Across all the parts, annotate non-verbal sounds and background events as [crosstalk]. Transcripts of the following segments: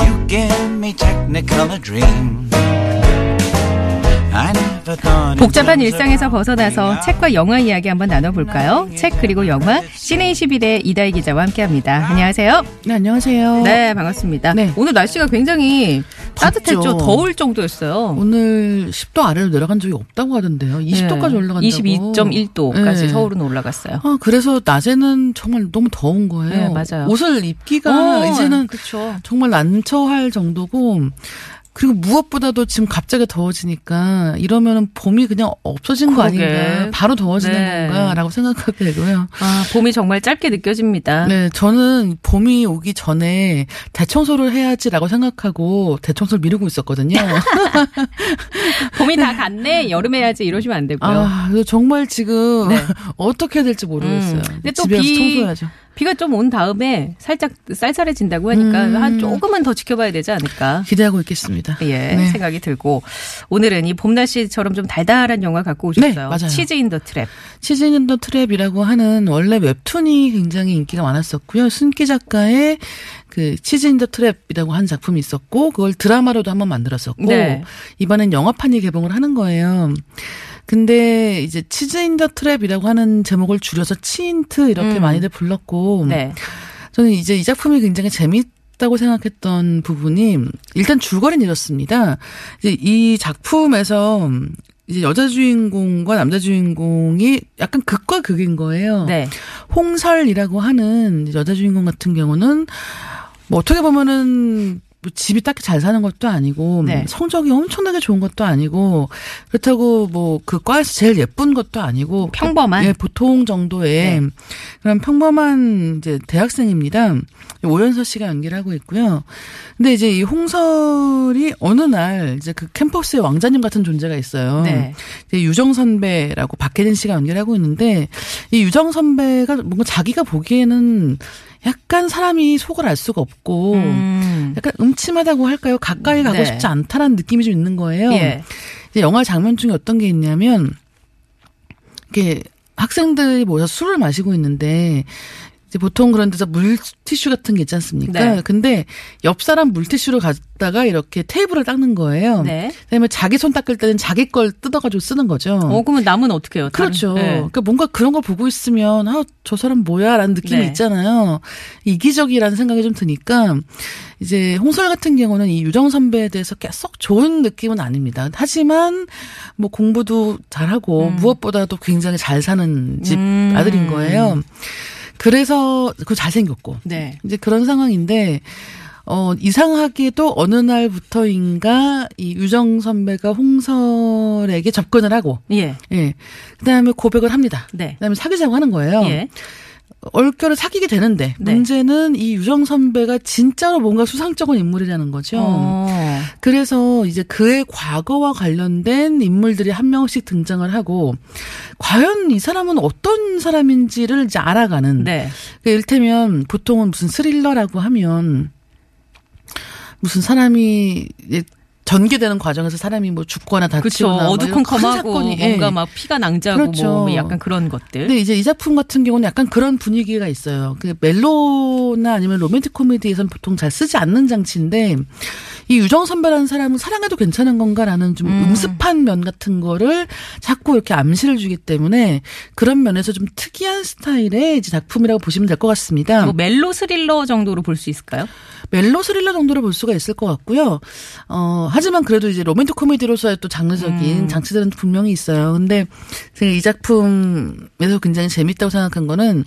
you give me Technicolor dreams. 복잡한 일상에서 벗어나서 책과 영화 이야기 한번 나눠볼까요? 책 그리고 영화 시네21의 이다희 기자와 함께합니다. 안녕하세요. 네, 안녕하세요. 네, 반갑습니다. 네. 오늘 날씨가 굉장히 따뜻했죠. 더울 정도였어요. 오늘 10도 아래로 내려간 적이 없다고 하던데요. 20도까지 올라간다고. 22.1도까지 네. 서울은 올라갔어요. 아, 그래서 낮에는 정말 너무 더운 거예요. 네, 맞아요. 옷을 입기가 이제는 그렇죠. 정말 난처할 정도고 그리고 무엇보다도 지금 갑자기 더워지니까 이러면은 봄이 그냥 없어진 거 그러게. 아닌가. 바로 더워지는 네. 건가라고 생각하게 되고요. 아, 봄이 정말 짧게 느껴집니다. 네, 저는 봄이 오기 전에 대청소를 해야지라고 생각하고 대청소를 미루고 있었거든요. [laughs] 봄이 다 갔네. 여름 해야지 이러시면 안 되고요. 아, 정말 지금 네. [laughs] 어떻게 해야 될지 모르겠어요. 음. 근데 또 집에서 비- 청소해야죠. 비가 좀 온 다음에 살짝 쌀쌀해진다고 하니까 음. 한 조금은 더 지켜봐야 되지 않을까. 기대하고 있겠습니다. 예, 네. 생각이 들고 오늘은 이 봄 날씨처럼 좀 달달한 영화 갖고 오셨어요. 네, 맞아요. Cheese in the Trap. Cheese in the Trap이라고 하는 원래 웹툰이 굉장히 인기가 많았었고요. 순기 작가의 그 Cheese in the Trap이라고 하는 작품이 있었고 그걸 드라마로도 한번 만들었었고 네. 이번엔 영화판이 개봉을 하는 거예요. 근데 이제 Cheese in the Trap이라고 하는 제목을 줄여서 치인트 이렇게 음. 많이들 불렀고 네. 저는 이제 이 작품이 굉장히 재밌 다고 생각했던 부분이 일단 줄거리는 이렇습니다. 이제 이 작품에서 이제 여자 주인공과 남자 주인공이 약간 극과 극인 거예요. 네. 홍설이라고 하는 여자 주인공 같은 경우는 뭐 어떻게 보면은 뭐 집이 딱히 잘 사는 것도 아니고 네. 성적이 엄청나게 좋은 것도 아니고 그렇다고 뭐 그 과에서 제일 예쁜 것도 아니고 평범한? 예, 보통 정도의 네. 그런 평범한 이제 대학생입니다. 오연서 씨가 연기를 하고 있고요. 근데 이제 이 홍설이 어느 날 이제 그 캠퍼스의 왕자님 같은 존재가 있어요. 네. 이제 유정 선배라고 박혜진 씨가 연기를 하고 있는데 이 유정 선배가 뭔가 자기가 보기에는 약간 사람이 속을 알 수가 없고 음. 약간 음침하다고 할까요? 가까이 가고 네. 싶지 않다라는 느낌이 좀 있는 거예요. 예. 이제 영화 장면 중에 어떤 게 있냐면 이게 학생들이 모여서 술을 마시고 있는데 보통 그런 데서 물티슈 같은 게 있지 않습니까? 네. 근데 옆 사람 물티슈를 갖다가 이렇게 테이블을 닦는 거예요. 네. 그다음에 자기 손 닦을 때는 자기 걸 뜯어가지고 쓰는 거죠. 어, 그러면 남은 어떻게 해요? 그렇죠. 네. 그러니까 뭔가 그런 걸 보고 있으면 아, 저 사람 뭐야 라는 느낌이 네. 있잖아요. 이기적이라는 생각이 좀 드니까 이제 홍설 같은 경우는 이 유정 선배에 대해서 썩 좋은 느낌은 아닙니다. 하지만 뭐 공부도 잘하고 무엇보다도 굉장히 잘 사는 집 음. 아들인 거예요. 그래서 그 잘생겼고 네. 이제 그런 상황인데 어 이상하게도 어느 날부터인가 이 유정 선배가 홍설에게 접근을 하고 예. 예. 그다음에 고백을 합니다. 네. 그다음에 사귀자고 하는 거예요. 예. 얼결에 사귀게 되는데 네. 문제는 이 유정 선배가 진짜로 뭔가 수상쩍은 인물이라는 거죠. 어. 그래서 이제 그의 과거와 관련된 인물들이 한 명씩 등장을 하고 과연 이 사람은 어떤 사람인지를 이제 알아가는 네. 그 일테면 보통은 무슨 스릴러라고 하면 무슨 사람이 전개되는 과정에서 사람이 뭐 죽거나. 다치거나 뭐 어두컴컴하고 예. 뭔가 막 피가 낭자고 그렇죠. 뭐 약간 그런 것들. 근데 이제 이 작품 같은 경우는 약간 그런 분위기가 있어요. 그 멜로나 아니면 로맨틱 코미디에서는 보통 잘 쓰지 않는 장치인데 이 유정 선배라는 사람은 사랑해도 괜찮은 건가라는 좀 음. 음. 습한 면 같은 거를 자꾸 이렇게 암시를 주기 때문에 그런 면에서 좀 특이한 스타일의 이제 작품이라고 보시면 될 것 같습니다. 뭐 멜로 스릴러 정도로 볼 수 있을까요? 멜로 스릴러 정도로 볼 수가 있을 것 같고요. 어, 하지만 그래도 이제 로맨틱 코미디로서의 또 장르적인 음. 장치들은 분명히 있어요. 근데 제가 이 작품에서 굉장히 재밌다고 생각한 거는,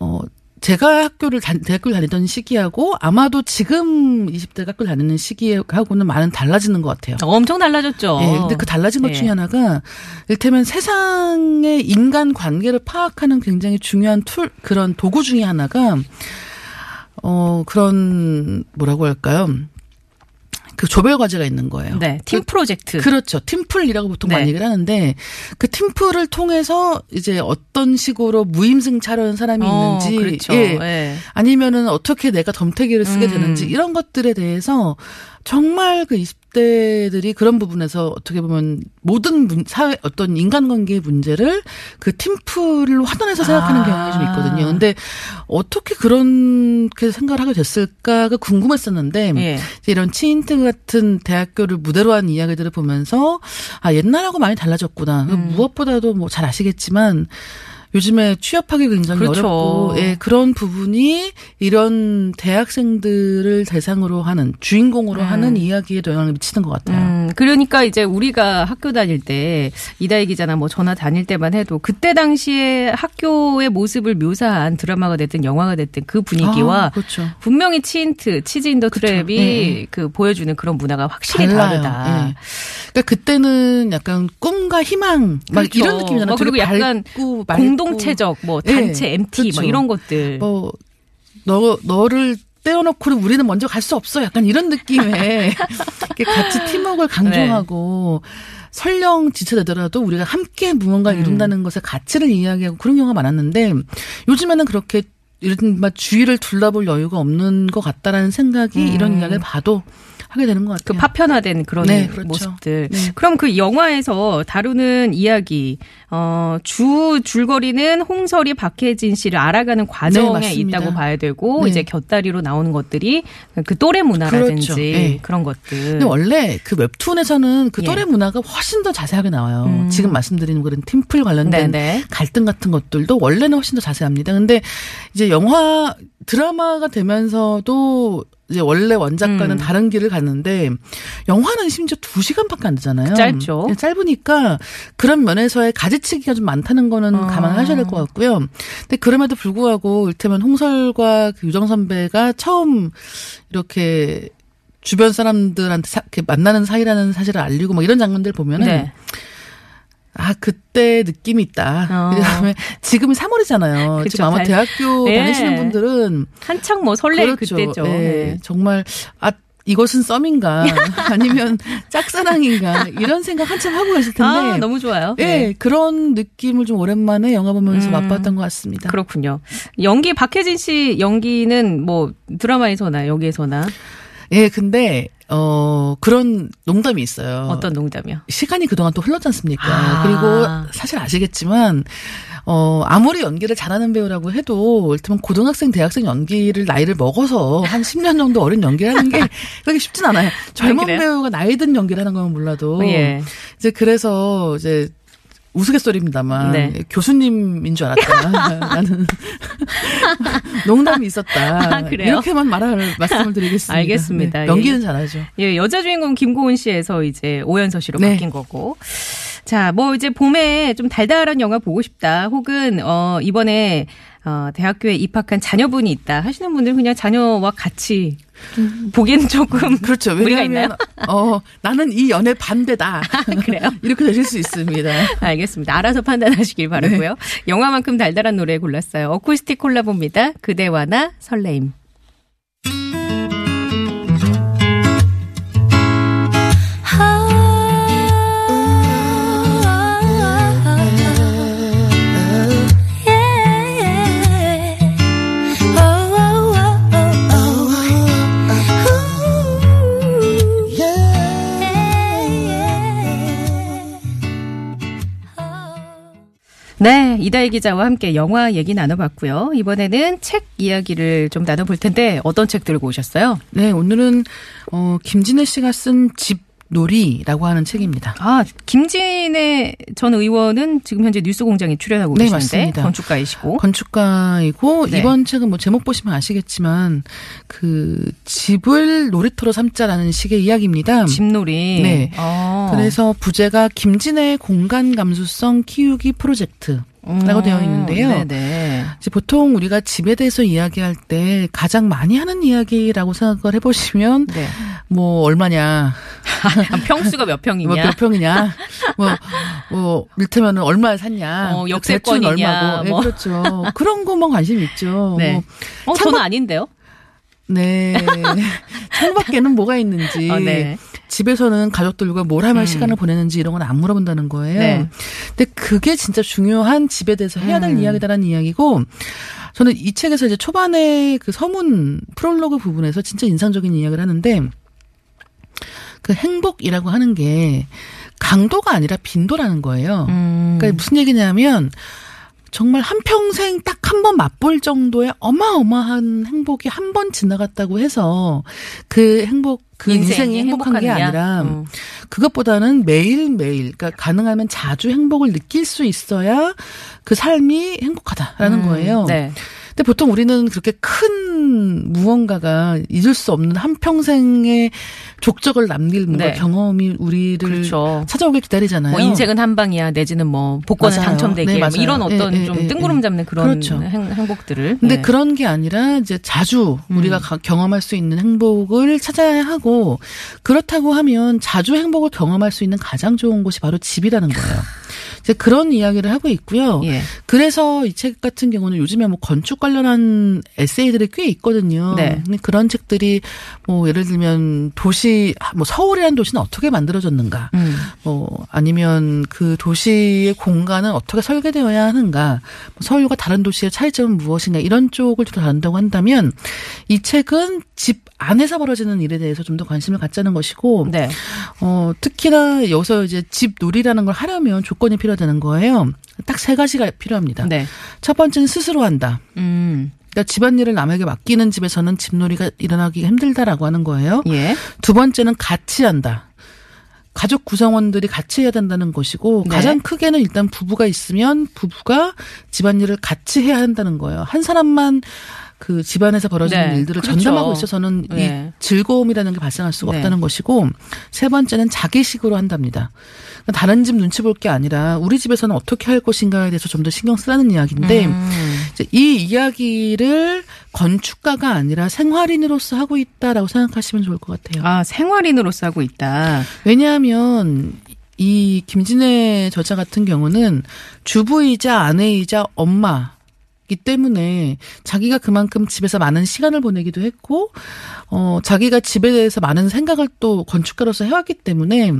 어, 제가 학교를 다, 대학교를 다니던 시기하고 아마도 지금 20대 학교 다니는 시기하고는 많은 달라지는 것 같아요. 엄청 달라졌죠. 예, 근데 그 달라진 것 예. 중에 하나가 일테면 세상의 인간 관계를 파악하는 굉장히 중요한 툴 그런 도구 중에 하나가 어 그런 뭐라고 할까요? 그 조별 과제가 있는 거예요. 네. 팀 프로젝트. 그렇죠. 팀플이라고 보통 네. 많이 얘기를 하는데 그 팀플을 통해서 이제 어떤 식으로 무임승차려는 사람이 어, 있는지 그렇죠. 예. 예. 아니면은 어떻게 내가 덤태기를 쓰게 음. 되는지 이런 것들에 대해서 정말 그 20대들이 그런 부분에서 어떻게 보면 모든 문, 사회 어떤 인간관계의 문제를 그 팀플로 환원해서 생각하는 아. 경향이 좀 있거든요. 근데 어떻게 그렇게 생각을 하게 됐을까가 궁금했었는데 예. 이런 치인트 같은 대학교를 무대로 한 이야기들을 보면서 아 옛날하고 많이 달라졌구나. 음. 무엇보다도 뭐 잘 아시겠지만 요즘에 취업하기 굉장히 그렇죠. 어렵고 예, 그런 부분이 이런 대학생들을 대상으로 하는 주인공으로 하는 이야기에 영향을 미치는 것 같아요. 음, 그러니까 이제 우리가 학교 다닐 때 이다혜 기자나 뭐 저나 다닐 때만 해도 그때 당시에 학교의 모습을 묘사한 드라마가 됐든 영화가 됐든 그 분위기와 아, 그렇죠. 분명히 치인트, Cheese in the Trap이 예, 그 보여주는 그런 문화가 확실히 달라요. 다르다. 예. 그러니까 그때는 약간 꿈과 희망 막 그렇죠. 이런 느낌이잖아요. 뭐 그리고 되게 약간 밝고 맑고. 공동체적 뭐 예, 단체 MT 그렇죠. 뭐 이런 것들. 뭐, 너, 너를 떼어놓고는 우리는 먼저 갈 수 없어. 약간 이런 [laughs] 이렇게 같이 팀워크를 강조하고 설령 지체되더라도 우리가 함께 무언가를 음. 이룬다는 것의 가치를 이야기하고 그런 경우가 많았는데 요즘에는 그렇게 이른바 주위를 둘러볼 여유가 없는 것 같다라는 생각이 이런 이야기를 봐도 하게 되는 것그 같아요. 파편화된 그런 네, 그렇죠. 모습들. 네. 그럼 그 영화에서 다루는 이야기, 어, 주 줄거리는 홍설이 박혜진 씨를 알아가는 과정에 네. 있다고 봐야 되고, 네. 이제 곁다리로 나오는 것들이 그 또래 문화라든지 그렇죠. 네. 그런 것들. 근데 원래 그 웹툰에서는 그 예. 또래 문화가 훨씬 더 자세하게 나와요. 음. 지금 말씀드리는 그런 팀플 관련된 네네. 갈등 같은 것들도 원래는 훨씬 더 자세합니다. 근데 이제 영화 드라마가 되면서도 이제 원래 원작과는 음. 다른 길을 갔는데 영화는 심지어 2시간밖에 안 되잖아요. 짧죠. 예, 짧으니까 그런 면에서의 가지치기가 좀 많다는 거는 어. 감안하셔야 될 것 같고요. 근데 그럼에도 불구하고 일테면 홍설과 그 유정 선배가 처음 이렇게 주변 사람들한테 사, 이렇게 만나는 사이라는 사실을 알리고 뭐 이런 장면들 보면은 네. 아 그때 느낌이 있다. 어. 그다음에 지금이 3월이잖아요. 그쵸, 지금 아마 달- 대학교 예. 다니시는 분들은 한창 뭐 설레일 그렇죠. 그때죠. 예, 네. 정말 아 이것은 썸인가 [laughs] 아니면 짝사랑인가 이런 생각 한참 하고 계실 텐데. 아, 너무 좋아요. 예, 네. 그런 느낌을 좀 오랜만에 영화 보면서 음. 맛봤던 것 같습니다. 그렇군요. 연기 박혜진 씨 연기는 뭐 드라마에서나 여기에서나 예, 근데 어 그런 농담이 있어요. 어떤 농담이요? 시간이 그동안 또 흘렀지 않습니까? 아. 그리고 사실 아시겠지만 어 아무리 연기를 잘하는 배우라고 해도 일테면 고등학생, 대학생 연기를 나이를 먹어서 한 10년 정도 어린 연기를 하는 게 [laughs] 그렇게 쉽진 않아요. 젊은? 배우가 나이 든 연기를 하는 건 몰라도 예. 이제 그래서 이제 우스갯소리입니다만 네. 교수님인 줄 알았다. [laughs] 나는 [laughs] 농담이 있었다. 아, 그래요? 이렇게만 말할 말씀을 드리겠습니다. 알겠습니다. 네, 연기는 잘하죠. 예, 여자 주인공 김고은 씨에서 이제 오연서 씨로 네. 바뀐 거고. 자, 뭐 이제 봄에 좀 달달한 영화 보고 싶다. 혹은 어 이번에 어 대학교에 입학한 자녀분이 있다 하시는 분들 그냥 자녀와 같이 보기에는 조금 그렇죠. 무리가 있나요? 어 나는 이 연애 반대다. [laughs] 그래요? [laughs] 이렇게 되실 수 있습니다. 알겠습니다. 알아서 판단하시길 바라고요. 영화만큼 달달한 노래 골랐어요. 어쿠스틱 콜라보입니다. 그대와 나 설레임. 이다희 기자와 함께 영화 얘기 나눠봤고요. 이번에는 책 이야기를 좀 나눠볼 텐데 어떤 책 들고 오셨어요? 네, 오늘은 어 김진애 씨가 쓴 집 놀이라고 하는 책입니다. 아, 김진애 전 의원은 지금 현재 뉴스공장에 출연하고 네, 계신데 맞습니다. 건축가이시고 건축가이고 네. 이번 책은 뭐 제목 보시면 아시겠지만 그 집을 놀이터로 삼자라는 식의 이야기입니다. 집놀이. 네. 어. 그래서 부제가 김진애의 공간 감수성 키우기 프로젝트. 라고 되어 있는데요. 음, 네네. 이제 보통 우리가 집에 대해서 이야기할 때 가장 많이 하는 이야기라고 생각을 해보시면 네. 뭐 얼마냐, 아, [laughs] 평수가 몇 평이냐? 뭐 몇 평이냐, 뭐, 뭐, 일테면은 얼마 샀냐, 어, 대출은 역세권이냐, 얼마고, 예, 뭐. 그렇죠. 그런 것만 관심 있죠. 네. 뭐 어, 저는 아닌데요? 네. [laughs] 창밖에는 뭐가 있는지. 어, 네. 집에서는 가족들과 뭘 하면 음. 시간을 보내는지 이런 건 안 물어본다는 거예요. 네. 근데 그게 진짜 중요한 집에 대해서 해야 될 음. 이야기다라는 이야기고 저는 이 책에서 이제 초반에 그 서문 프롤로그 부분에서 진짜 인상적인 이야기를 하는데 그 행복이라고 하는 게 강도가 아니라 빈도라는 거예요. 음. 그러니까 무슨 얘기냐면 정말 한평생 딱 한 번 맛볼 정도의 어마어마한 행복이 한 번 지나갔다고 해서 그 행복 그 인생이, 행복한 게 행복하느냐? 아니라 어. 그것보다는 매일매일 그러니까 가능하면 자주 행복을 느낄 수 있어야 그 삶이 행복하다라는 음, 거예요. 네. 근데 보통 우리는 그렇게 큰 무언가가 잊을 수 없는 한 평생의 족적을 남길 뭔가 네. 경험이 우리를 그렇죠. 찾아오길 기다리잖아요. 뭐 인생은 한 방이야 내지는 뭐 복권에 맞아요. 당첨되게 네, 뭐. 이런 어떤 예, 예, 좀 예, 뜬구름 예. 잡는 그런 그렇죠. 행, 행복들을. 근데 네. 그런 게 아니라 이제 자주 우리가 가- 경험할 수 있는 행복을 찾아야 하고 그렇다고 하면 자주 행복을 경험할 수 있는 가장 좋은 곳이 바로 집이라는 거예요. [laughs] 이제 그런 이야기를 하고 있고요. 예. 그래서 이 책 같은 경우는 요즘에 뭐 건축 관련한 에세이들이 꽤 있거든요. 네. 근데 그런 책들이 뭐 예를 들면 도시 뭐 서울이라는 도시는 어떻게 만들어졌는가, 음. 뭐 아니면 그 도시의 공간은 어떻게 설계되어야 하는가, 뭐 서울과 다른 도시의 차이점은 무엇인가 이런 쪽을 좀 다룬다고 한다면 이 책은 집 안에서 벌어지는 일에 대해서 좀 더 관심을 갖자는 것이고, 네. 어, 특히나 여기서 이제 집 놀이라는 걸 하려면 조건이 필요 하다는 거예요. 딱 세 가지가 필요합니다. 네. 첫 번째는 스스로 한다. 음. 그러니까 집안일을 남에게 맡기는 집에서는 집놀이가 일어나기 힘들다라고 하는 거예요. 예. 두 번째는 같이 한다. 가족 구성원들이 같이 해야 된다는 것이고 네. 가장 크게는 일단 부부가 있으면 부부가 집안일을 같이 해야 한다는 거예요. 한 사람만 그 집안에서 벌어지는 네, 일들을 그렇죠. 전담하고 있어서는 네. 이 즐거움이라는 게 발생할 수가 네. 없다는 것이고 세 번째는 자기식으로 한답니다. 그러니까 다른 집 눈치 볼 게 아니라 우리 집에서는 어떻게 할 것인가에 대해서 좀 더 신경 쓰라는 이야기인데 음. 이 이야기를 건축가가 아니라 생활인으로서 하고 있다라고 생각하시면 좋을 것 같아요. 아 생활인으로서 하고 있다. 왜냐하면 이 김진애 저자 같은 경우는 주부이자 아내이자 엄마 이기 때문에 자기가 그만큼 집에서 많은 시간을 보내기도 했고 어 자기가 집에 대해서 많은 생각을 또 건축가로서 해왔기 때문에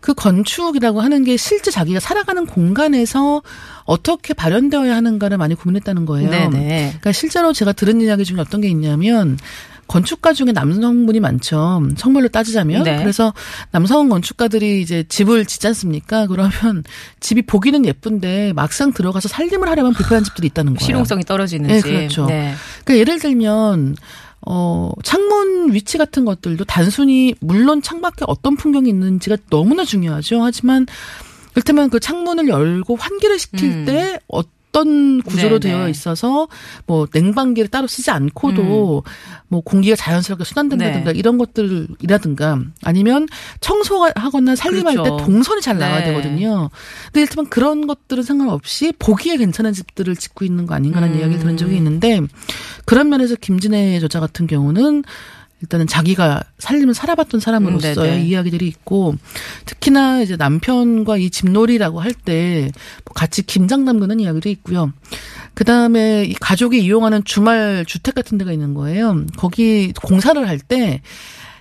그 건축이라고 하는 게 실제 자기가 살아가는 공간에서 어떻게 발현되어야 하는가를 많이 고민했다는 거예요. 네네. 그러니까 실제로 제가 들은 이야기 중에 어떤 게 있냐면 건축가 중에 남성분이 많죠. 성별로 따지자면. 네. 그래서 남성 건축가들이 이제 집을 짓지 않습니까? 그러면 집이 보기는 예쁜데 막상 들어가서 살림을 하려면 불편한 집들이 있다는 거예요. 실용성이 떨어지는 네, 집. 그렇죠. 네. 그러니까 예를 들면 어 창문 위치 같은 것들도 단순히 물론 창밖에 어떤 풍경이 있는지가 너무나 중요하죠. 하지만 이를테면 그 창문을 열고 환기를 시킬 음. 때 어떤 구조로 네, 되어 네. 있어서 뭐 냉방기를 따로 쓰지 않고도 뭐 공기가 자연스럽게 순환된다든가 음. 네. 이런 것들이라든가 아니면 청소하거나 살림할 그렇죠. 때 동선이 잘 나와야 네. 되거든요. 근데 일단 그런 것들은 상관없이 보기에 괜찮은 집들을 짓고 있는 거 아닌가라는 음. 이야기를 들은 적이 있는데 그런 면에서 김진애 저자 같은 경우는 일단은 자기가 살림을 살아봤던 사람으로서의 음, 네네. 이야기들이 있고 특히나 이제 남편과 이 집놀이라고 할 때 같이 김장 담그는 이야기도 있고요. 그 다음에 이 가족이 이용하는 주말 주택 같은 데가 있는 거예요. 거기 공사를 할 때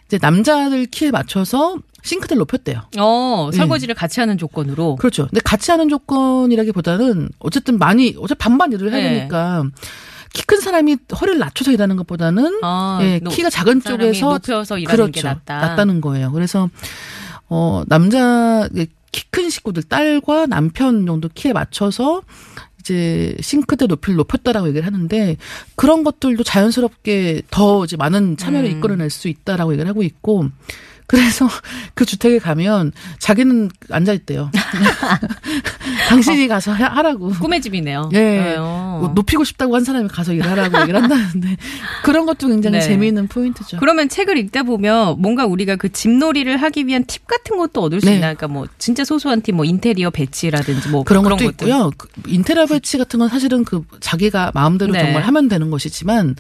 이제 남자들 키에 맞춰서 싱크대를 높였대요. 어 네. 설거지를 같이 하는 조건으로. 그렇죠. 근데 같이 하는 조건이라기보다는 어쨌든 많이 어차피 반반 일을 해야 네. 되니까 키 큰 사람이 허리를 낮춰서 일하는 것보다는 아, 예, 노- 키가 작은 쪽에서 높여서 일하는 게 그렇죠. 낫다. 낫다는 거예요. 그래서 어 남자 키 큰 식구들 딸과 남편 정도 키에 맞춰서 이제 싱크대 높이를 높였다라고 얘기를 하는데 그런 것들도 자연스럽게 더 이제 많은 참여를 음. 이끌어낼 수 있다라고 얘기를 하고 있고 그래서 [laughs] 그 주택에 가면 자기는 앉아 있대요. [laughs] 당신이 가서 하- 하라고. 꿈의 집이네요. 예. 어. 뭐 높이고 싶다고 한 사람이 가서 일하라고 얘기를 한다는데 [laughs] 그런 것도 굉장히 네. 재미있는 포인트죠. 그러면 책을 읽다 보면 뭔가 우리가 그 집놀이를 하기 위한 팁 같은 것도 얻을 수 네. 있나? 그러니까 뭐 진짜 소소한 팁, 뭐 인테리어 배치라든지 뭐 그런, 것도 것들. 있고요. 그 인테리어 배치 같은 건 사실은 그 자기가 마음대로 네. 정말 하면 되는 것이지만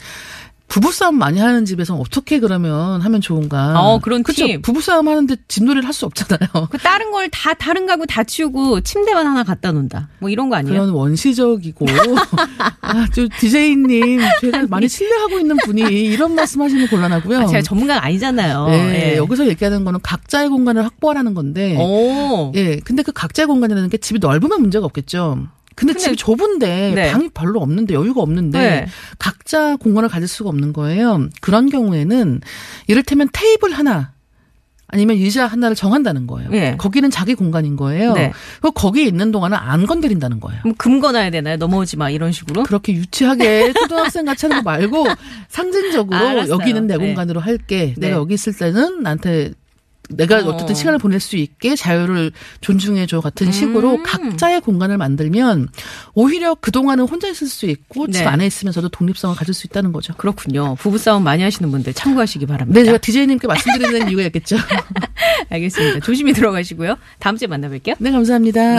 부부싸움 많이 하는 집에서 어떻게 그러면 하면 좋은가? 어, 그런 그쵸? 팁. 부부싸움 하는데 집놀이를 할 수 없잖아요. [laughs] 그 다른 걸 다 다른 가구 다 치우고 침대만 하나 갖다 놓는다. 뭐 이런 거 아니에요? 그런 원시적이고 [laughs] 아, 저 DJ님 제가 많이 신뢰하고 있는 분이 이런 말씀하시면 곤란하고요. 아, 제가 전문가가 아니잖아요. 네, 예. 여기서 얘기하는 거는 각자의 공간을 확보하라는 건데. 오. 예, 근데 그 각자의 공간이라는 게 집이 넓으면 문제가 없겠죠. 근데, 근데- 집이 좁은데 네. 방이 별로 없는데 여유가 없는데 네. 각자 공간을 가질 수가 없는 거예요. 그런 경우에는 이를테면 테이블 하나 아니면 의자 하나를 정한다는 거예요. 예. 거기는 자기 공간인 거예요. 네. 그리고 거기에 있는 동안은 안 건드린다는 거예요. 그럼 금 거놔야 되나요? 넘어오지 마 이런 식으로? 그렇게 유치하게 [laughs] 초등학생 같이 하는 거 말고 상징적으로 알았어요. 여기는 내 네. 공간으로 할게. 네. 내가 여기 있을 때는 나한테 내가 어. 어. 쨌든 시간을 보낼 수 있게 자유를 존중해줘 같은 식으로 음. 각자의 공간을 만들면 오히려 그동안은 혼자 있을 수 있고 집 네. 안에 있으면서도 독립성을 가질 수 있다는 거죠. 그렇군요. 부부싸움 많이 하시는 분들 참고하시기 바랍니다. 네, 제가 DJ님께 말씀드리는 [laughs] 이유가 있겠죠. [laughs] 알겠습니다. 조심히 들어가시고요. 다음 주에 만나뵐게요. 네, 감사합니다.